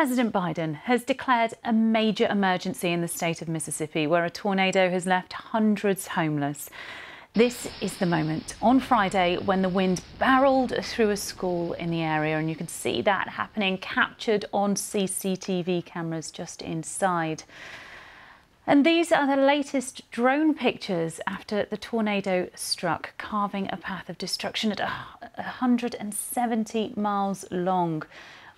President Biden has declared a major emergency in the state of Mississippi, where a tornado has left hundreds homeless. This is the moment on Friday when the wind barreled through a school in the area, and you can see that happening, captured on CCTV cameras just inside. And these are the latest drone pictures after the tornado struck, carving a path of destruction at 170 miles long.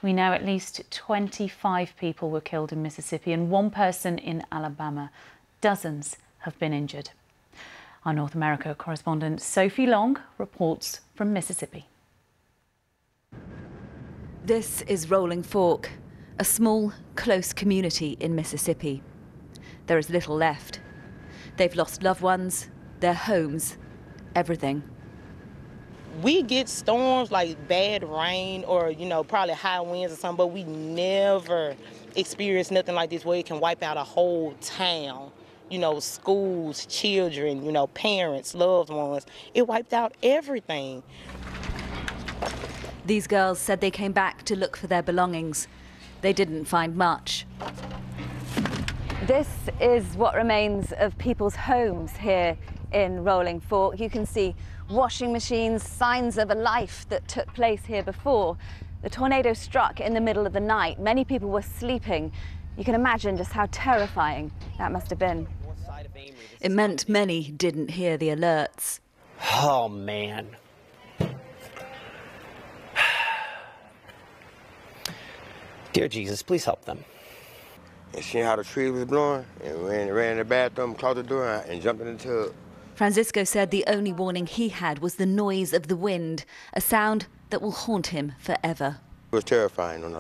We know at least 25 people were killed in Mississippi and one person in Alabama. Dozens have been injured. Our North America correspondent Sophie Long reports from Mississippi. This is Rolling Fork, a small, close community in Mississippi. There is little left. They've lost loved ones, their homes, everything we get storms like bad rain or you know probably high winds or something but we never experience nothing like this where it can wipe out a whole town. You know schools children you know parents loved ones. It wiped out everything. These girls said they came back to look for their belongings. They didn't find much this is what remains of people's homes here in Rolling Fork. You can see washing machines, signs of a life that took place here before. The tornado struck in the middle of the night. Many people were sleeping. You can imagine just how terrifying that must have been. It meant many didn't hear the alerts. Oh, man. Dear Jesus, please help them. And seeing how the tree was blowing, and ran, ran in the bathroom, closed the door, and jumped in the tub. Francisco said the only warning he had was the noise of the wind, a sound that will haunt him forever. It was terrifying, and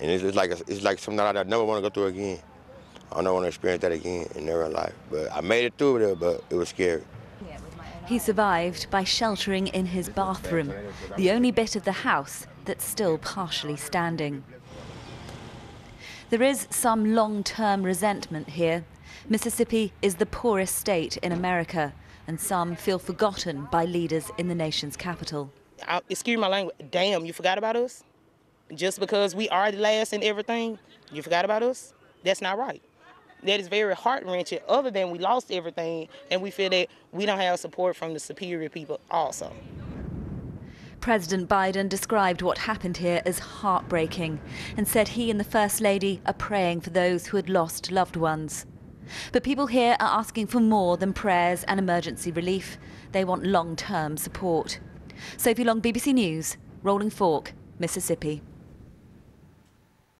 it's, like it's like something that I never want to go through again. I don't want to experience that again in their life. But I made it through there, but it was scary. He survived by sheltering in his bathroom, the only bit of the house that's still partially standing. There is some long-term resentment here. Mississippi is the poorest state in America, and some feel forgotten by leaders in the nation's capital. I, excuse my language, damn, you forgot about us? Just because we are the last in everything, you forgot about us? That's not right. That is very heart-wrenching, other than we lost everything, and we feel that we don't have support from the superior people also. President Biden described what happened here as heartbreaking and said he and the First Lady are praying for those who had lost loved ones. But people here are asking for more than prayers and emergency relief. They want long-term support. Sophie Long, BBC News, Rolling Fork, Mississippi.